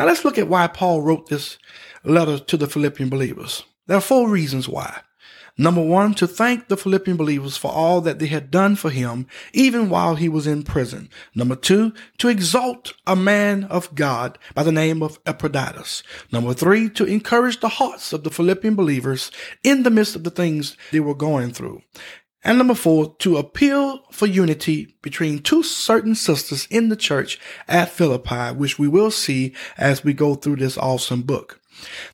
Now let's look at why Paul wrote this letter to the Philippian believers. There are four reasons why. Number one, to thank the Philippian believers for all that they had done for him, even while he was in prison. Number two, to exalt a man of God by the name of Epaphroditus. Number three, to encourage the hearts of the Philippian believers in the midst of the things they were going through. And number four, to appeal for unity between two certain sisters in the church at Philippi, which we will see as we go through this awesome book.